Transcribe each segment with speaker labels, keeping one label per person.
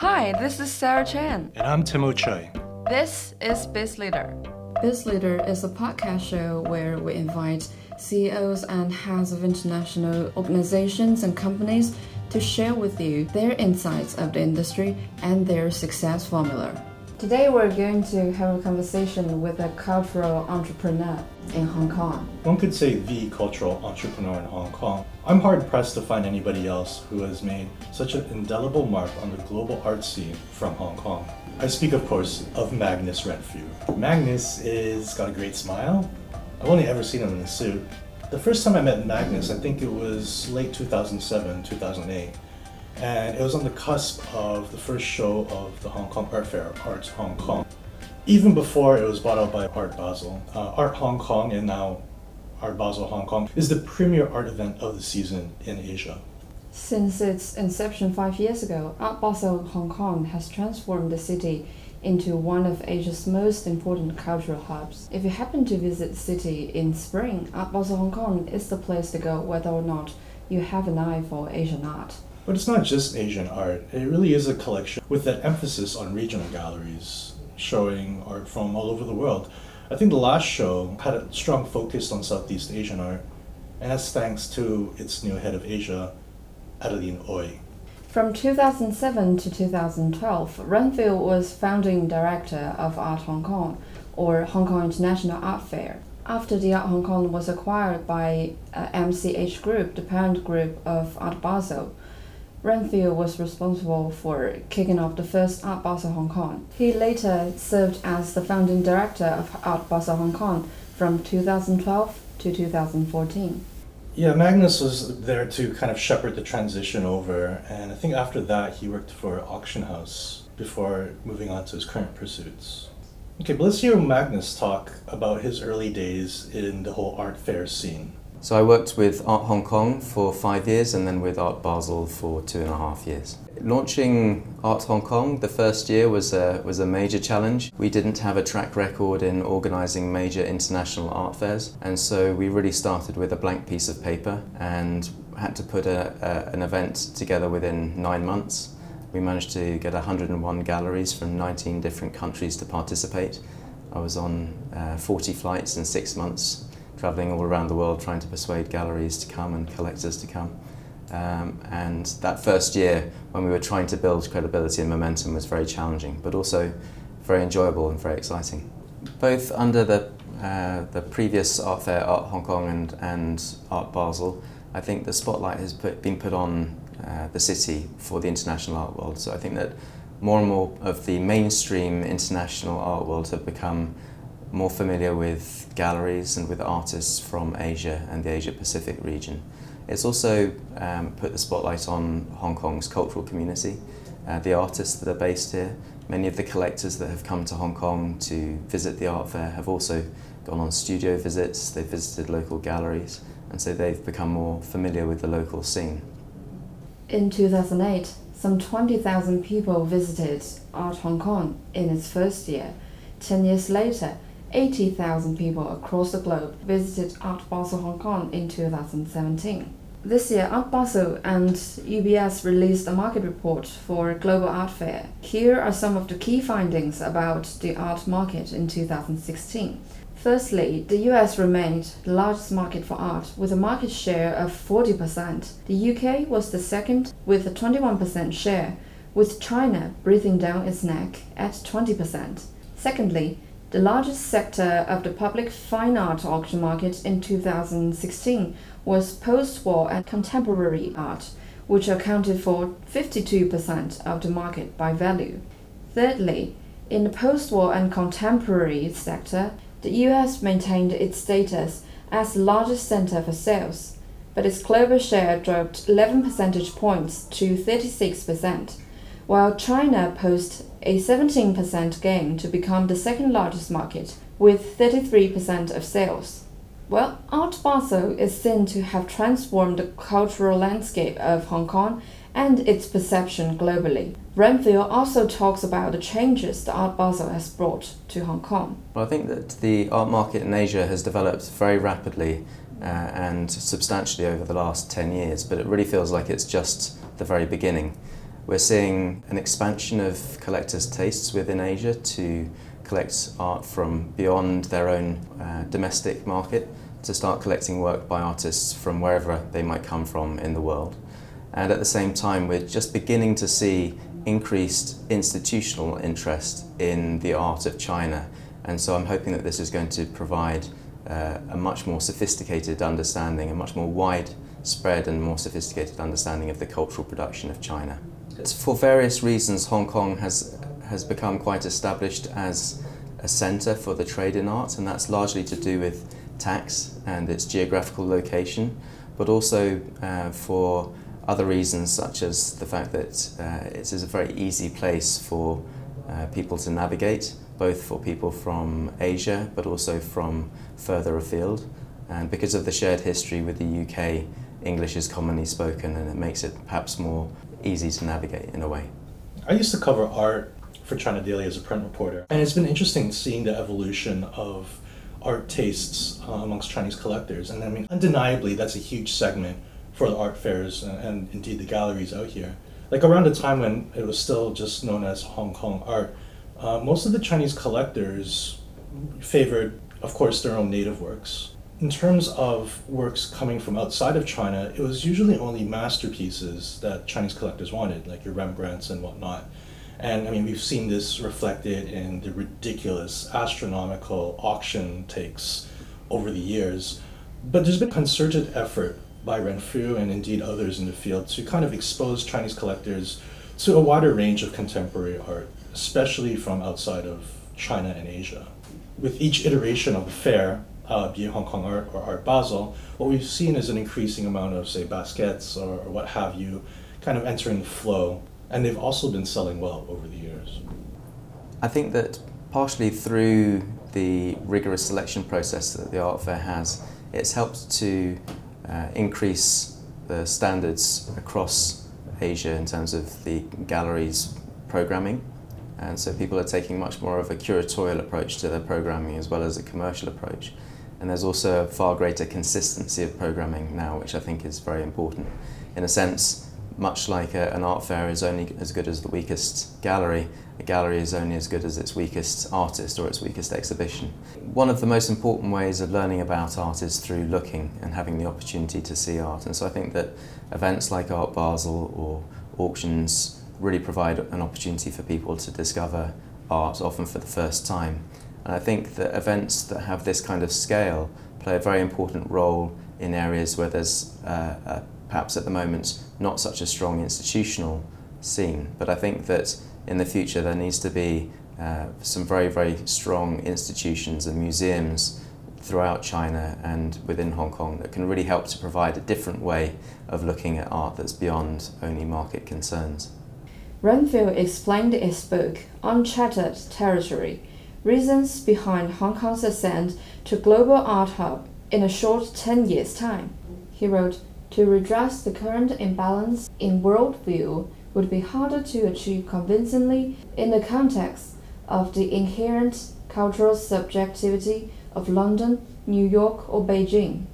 Speaker 1: Hi, this is Sarah Chan.
Speaker 2: And I'm Timo Choi.
Speaker 1: This is Biz Leader.
Speaker 3: Biz Leader is a podcast show where we invite CEOs and heads of international organizations and companies to share with you their insights of the industry and their success formula. Today we're going to have a conversation with a cultural entrepreneur in Hong Kong.
Speaker 2: One could say the cultural entrepreneur in Hong Kong. I'm hard pressed to find anybody else who has made such an indelible mark on the global art scene from Hong Kong. I speak, of course, of Magnus Renfrew. Magnus is got a great smile. I've only ever seen him in a suit. The first time I met Magnus, I think it was late 2007, 2008 and it was on the cusp of the first show of the Hong Kong Art Fair, Arts Hong Kong. Even before it was bought out by Art Basel, uh, Art Hong Kong and now Art Basel Hong Kong is the premier art event of the season in Asia.
Speaker 3: Since its inception five years ago, Art Basel Hong Kong has transformed the city into one of Asia's most important cultural hubs. If you happen to visit the city in spring, Art Basel Hong Kong is the place to go whether or not you have an eye for Asian art.
Speaker 2: But it's not just Asian art, it really is a collection with that emphasis on regional galleries, showing art from all over the world. I think the last show had a strong focus on Southeast Asian art, and that's thanks to its new head of Asia, Adeline Ooi.
Speaker 3: From 2007 to 2012, Renfrew was founding director of Art Hong Kong, or Hong Kong International Art Fair. After the Art Hong Kong was acquired by uh, MCH Group, the parent group of Art Basel, Renfrew was responsible for kicking off the first Art Basel Hong Kong. He later served as the founding director of Art Basel Hong Kong from 2012 to 2014.
Speaker 2: Yeah, Magnus was there to kind of shepherd the transition over, and I think after that he worked for Auction House before moving on to his current pursuits. Okay, but let's hear Magnus talk about his early days in the whole art fair scene.
Speaker 4: So I worked with Art Hong Kong for five years and then with Art Basel for two and a half years. Launching Art Hong Kong the first year was a, was a major challenge. We didn't have a track record in organising major international art fairs and so we really started with a blank piece of paper and had to put a, a, an event together within nine months. We managed to get 101 galleries from 19 different countries to participate. I was on uh, 40 flights in six months travelling all around the world trying to persuade galleries to come and collectors to come. Um, and that first year, when we were trying to build credibility and momentum, was very challenging, but also very enjoyable and very exciting. Both under the, uh, the previous art fair, Art Hong Kong and, and Art Basel, I think the spotlight has put, been put on uh, the city for the international art world. So I think that more and more of the mainstream international art world have become more familiar with galleries and with artists from Asia and the Asia Pacific region. It's also um, put the spotlight on Hong Kong's cultural community, uh, the artists that are based here. Many of the collectors that have come to Hong Kong to visit the art fair have also gone on studio visits, they've visited local galleries, and so they've become more familiar with the local scene.
Speaker 3: In 2008, some 20,000 people visited Art Hong Kong in its first year. Ten years later, 80,000 people across the globe visited Art Basel Hong Kong in 2017. This year, Art Basel and UBS released a market report for Global Art Fair. Here are some of the key findings about the art market in 2016. Firstly, the US remained the largest market for art with a market share of 40%. The UK was the second with a 21% share, with China breathing down its neck at 20%. Secondly, the largest sector of the public fine art auction market in 2016 was post war and contemporary art, which accounted for 52% of the market by value. Thirdly, in the post war and contemporary sector, the US maintained its status as the largest center for sales, but its global share dropped 11 percentage points to 36%, while China posted a 17% gain to become the second largest market, with 33% of sales. Well, Art Basel is seen to have transformed the cultural landscape of Hong Kong and its perception globally. Renfrew also talks about the changes that Art Basel has brought to Hong Kong.
Speaker 4: Well, I think that the art market in Asia has developed very rapidly uh, and substantially over the last 10 years, but it really feels like it's just the very beginning. We're seeing an expansion of collectors' tastes within Asia to collect art from beyond their own uh, domestic market to start collecting work by artists from wherever they might come from in the world. And at the same time, we're just beginning to see increased institutional interest in the art of China. And so I'm hoping that this is going to provide uh, a much more sophisticated understanding, a much more widespread and more sophisticated understanding of the cultural production of China. For various reasons, Hong Kong has, has become quite established as a centre for the trade in art, and that's largely to do with tax and its geographical location, but also uh, for other reasons such as the fact that uh, it is a very easy place for uh, people to navigate, both for people from Asia but also from further afield. And because of the shared history with the UK, English is commonly spoken and it makes it perhaps more easy to navigate in a way.
Speaker 2: I used to cover art for China Daily as a print reporter, and it's been interesting seeing the evolution of art tastes uh, amongst Chinese collectors. And I mean, undeniably, that's a huge segment for the art fairs and, and, indeed the galleries out here. Like around the time when it was still just known as Hong Kong art, uh, most of the Chinese collectors favored, of course, their own native works. In terms of works coming from outside of China, it was usually only masterpieces that Chinese collectors wanted, like your Rembrandts and whatnot. And I mean, we've seen this reflected in the ridiculous astronomical auction takes over the years. But there's been concerted effort by Renfrew and indeed others in the field to kind of expose Chinese collectors to a wider range of contemporary art, especially from outside of China and Asia. With each iteration of the fair, uh, be it Hong Kong Art or Art Basel, what we've seen is an increasing amount of, say, Basquiats or, or what have you, kind of entering the flow and they've also been selling well over the years.
Speaker 4: I think that partially through the rigorous selection process that the art fair has, it's helped to uh, increase the standards across Asia in terms of the galleries programming. And so people are taking much more of a curatorial approach to their programming as well as a commercial approach. And there's also a far greater consistency of programming now, which I think is very important. In a sense, much like a, an art fair is only as good as the weakest gallery, a gallery is only as good as its weakest artist or its weakest exhibition. One of the most important ways of learning about art is through looking and having the opportunity to see art. And so I think that events like Art Basel or auctions really provide an opportunity for people to discover art, often for the first time. And I think that events that have this kind of scale play a very important role in areas where there's uh, a perhaps at the moment not such a strong institutional scene. But I think that in the future there needs to be uh, some very, very strong institutions and museums throughout China and within Hong Kong that can really help to provide a different way of looking at art that's beyond only market concerns.
Speaker 3: Renfrew explained in his book, Uncharted Territory, reasons behind Hong Kong's ascent to global art hub in a short 10 years' time. He wrote, to redress the current imbalance in worldview would be harder to achieve convincingly in the context of the inherent cultural subjectivity of London, New York, or Beijing.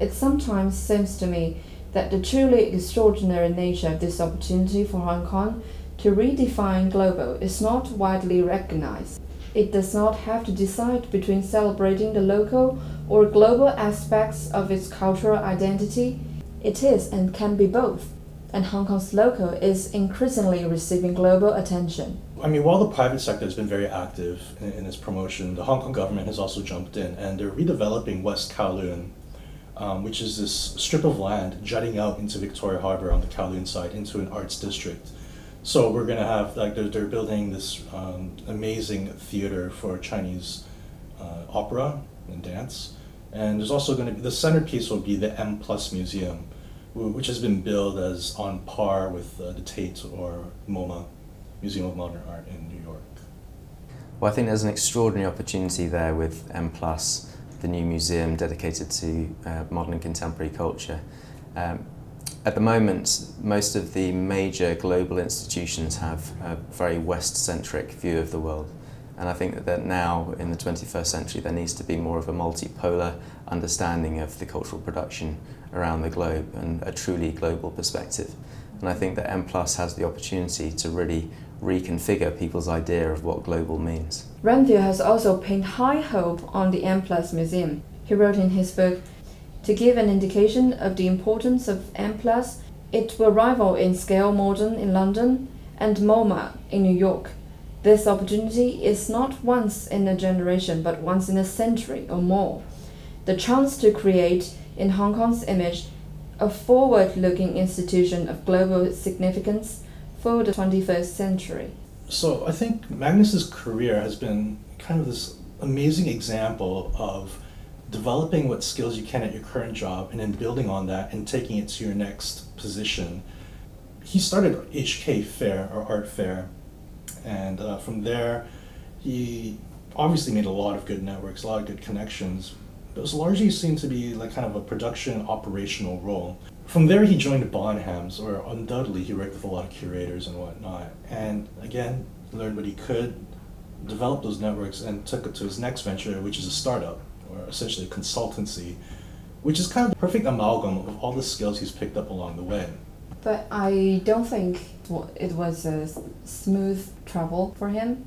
Speaker 3: It sometimes seems to me that the truly extraordinary nature of this opportunity for Hong Kong to redefine global is not widely recognized. It does not have to decide between celebrating the local or global aspects of its cultural identity it is and can be both, and Hong Kong's local is increasingly receiving global attention.
Speaker 2: I mean, while the private sector has been very active in, in its promotion, the Hong Kong government has also jumped in and they're redeveloping West Kowloon, um, which is this strip of land jutting out into Victoria Harbour on the Kowloon side into an arts district. So we're gonna have like they're, they're building this um, amazing theater for Chinese uh, opera and dance, and there's also going to be the centerpiece will be the M Plus Museum, which has been billed as on par with uh, the Tate or MoMA, Museum of Modern Art in New York.
Speaker 4: Well, I think there's an extraordinary opportunity there with M Plus, the new museum dedicated to uh, modern and contemporary culture. Um, at the moment, most of the major global institutions have a very West-centric view of the world. And I think that now, in the 21st century, there needs to be more of a multipolar understanding of the cultural production around the globe and a truly global perspective. And I think that M Plus has the opportunity to really reconfigure people's idea of what global means.
Speaker 3: Renfrew has also pinned high hope on the M Plus Museum. He wrote in his book, to give an indication of the importance of M it will rival in scale Modern in London and MoMA in New York. This opportunity is not once in a generation, but once in a century or more. The chance to create, in Hong Kong's image, a forward looking institution of global significance for the 21st century.
Speaker 2: So I think Magnus's career has been kind of this amazing example of developing what skills you can at your current job and then building on that and taking it to your next position. He started HK Fair or Art Fair, and uh, from there, he obviously made a lot of good networks, a lot of good connections. But it was largely seemed to be like kind of a production operational role. From there, he joined Bonhams, or undoubtedly he worked with a lot of curators and whatnot. And again, learned what he could, developed those networks, and took it to his next venture, which is a startup, or essentially consultancy, which is kind of the perfect amalgam of all the skills he's picked up along the way.
Speaker 3: But I don't think it was a smooth travel for him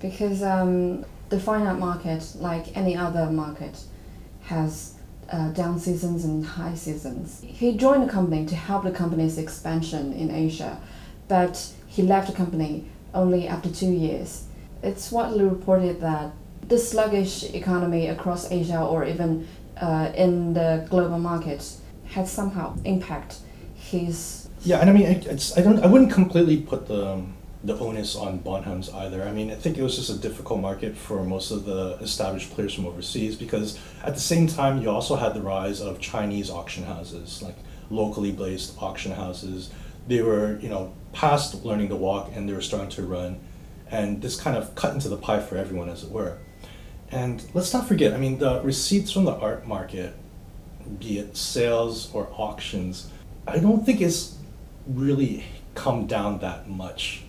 Speaker 3: because um, the art market, like any other market, has uh, down seasons and high seasons. He joined the company to help the company's expansion in Asia, but he left the company only after two years. It's widely reported that the sluggish economy across Asia or even uh, in the global market had somehow impact his.
Speaker 2: Yeah, and I mean, I don't I wouldn't completely put the the onus on Bonhams either. I mean, I think it was just a difficult market for most of the established players from overseas because at the same time you also had the rise of Chinese auction houses, like locally based auction houses. They were, you know, past learning to walk and they were starting to run, and this kind of cut into the pie for everyone, as it were. And let's not forget, I mean, the receipts from the art market, be it sales or auctions, I don't think it's really come down that much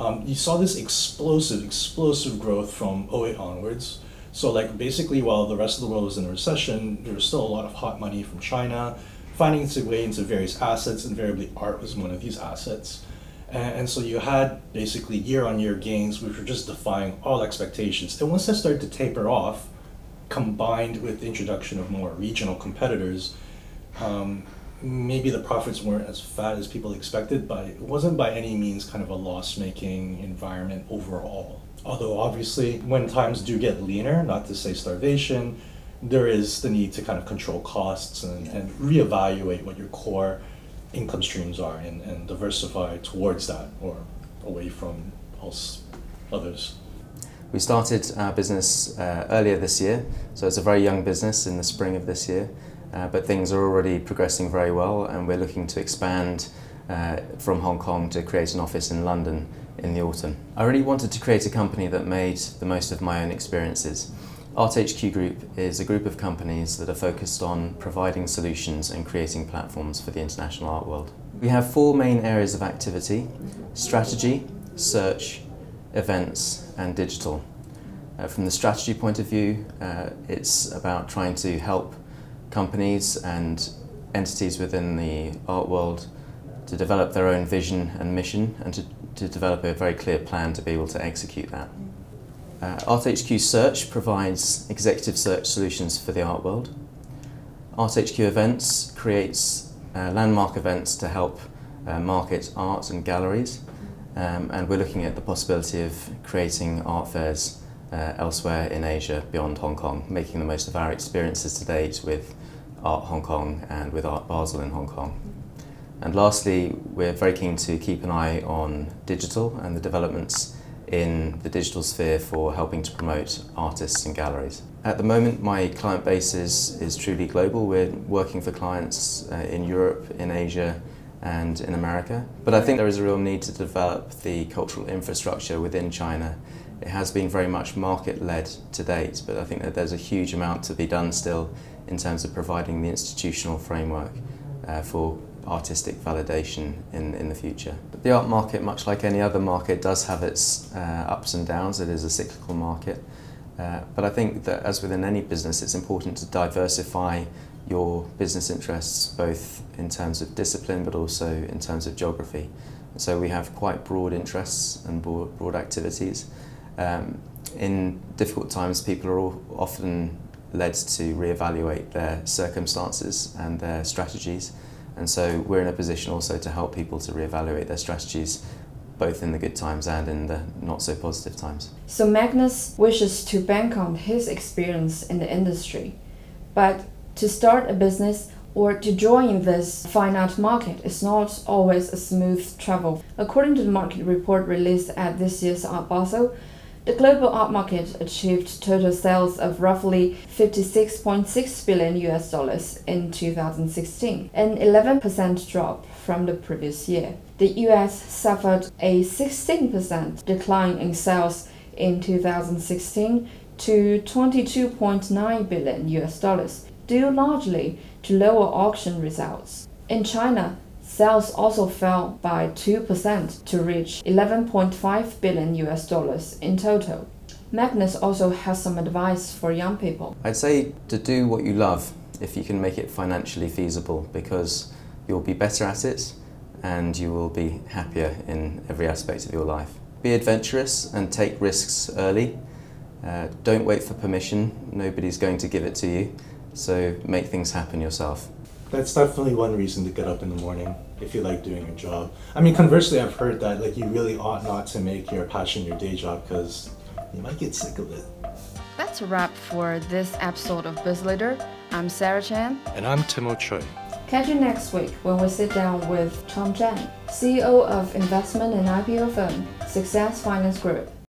Speaker 2: um, you saw this explosive, explosive growth from 08 onwards. So like basically while the rest of the world was in a recession, there was still a lot of hot money from China finding its way into various assets. Invariably, art was one of these assets. And, so you had basically year-on-year gains, which were just defying all expectations. And once that started to taper off, combined with the introduction of more regional competitors, um, maybe the profits weren't as fat as people expected, but it wasn't by any means kind of a loss making environment overall. Although, obviously, when times do get leaner, not to say starvation, there is the need to kind of control costs and, and reevaluate what your core income streams are and, and diversify towards that or away from else, others.
Speaker 4: We started our business uh, earlier this year, so it's a very young business in the spring of this year. Uh, but things are already progressing very well and we're looking to expand uh, from Hong Kong to create an office in London in the autumn. I really wanted to create a company that made the most of my own experiences. ArtHQ Group is a group of companies that are focused on providing solutions and creating platforms for the international art world. We have four main areas of activity, strategy, search, events and digital. Uh, from the strategy point of view, uh, it's about trying to help companies and entities within the art world to develop their own vision and mission and to, to develop a very clear plan to be able to execute that. Uh, ArtHQ Search provides executive search solutions for the art world. ArtHQ Events creates uh, landmark events to help uh, market art and galleries um, and we're looking at the possibility of creating art fairs uh, elsewhere in Asia beyond Hong Kong, making the most of our experiences to date with Art Hong Kong and with Art Basel in Hong Kong. And lastly, we're very keen to keep an eye on digital and the developments in the digital sphere for helping to promote artists and galleries. At the moment, my client base is, is truly global. We're working for clients uh, in Europe, in Asia, and in America. But I think there is a real need to develop the cultural infrastructure within China. It has been very much market-led to date, but I think that there's a huge amount to be done still in terms of providing the institutional framework uh, for artistic validation in, in the future. But the art market, much like any other market, does have its uh, ups and downs. It is a cyclical market. Uh, but I think that as within any business, it's important to diversify your business interests both in terms of discipline but also in terms of geography. So we have quite broad interests and broad, broad activities. Um, in difficult times, people are often led to reevaluate their circumstances and their strategies. And so we're in a position also to help people to reevaluate their strategies both in the good times and in the not so positive times.
Speaker 3: So Magnus wishes to bank on his experience in the industry. But to start a business or to join this fine art market is not always a smooth travel. According to the market report released at this year's Art Basel, the global art market achieved total sales of roughly 56.6 billion US dollars in 2016, an 11% drop from the previous year. The US suffered a 16% decline in sales in 2016 to 22.9 billion US dollars, due largely to lower auction results. In China, Sales also fell by 2% to reach 11.5 billion US dollars in total. Magnus also has some advice for young people.
Speaker 4: I'd say to do what you love if you can make it financially feasible because you'll be better at it and you will be happier in every aspect of your life. Be adventurous and take risks early. Uh, don't wait for permission, nobody's going to give it to you, so make things happen yourself
Speaker 2: that's definitely one reason to get up in the morning if you like doing your job. I mean, conversely, I've heard that like you really ought not to make your passion your day job because you might get sick of it.
Speaker 1: That's a wrap for this episode of BizLeader. I'm Sarah Chan.
Speaker 2: And I'm Timo Choi.
Speaker 3: Catch you next week when we sit down with Tom Zhang, CEO of investment and IPO firm Success Finance Group.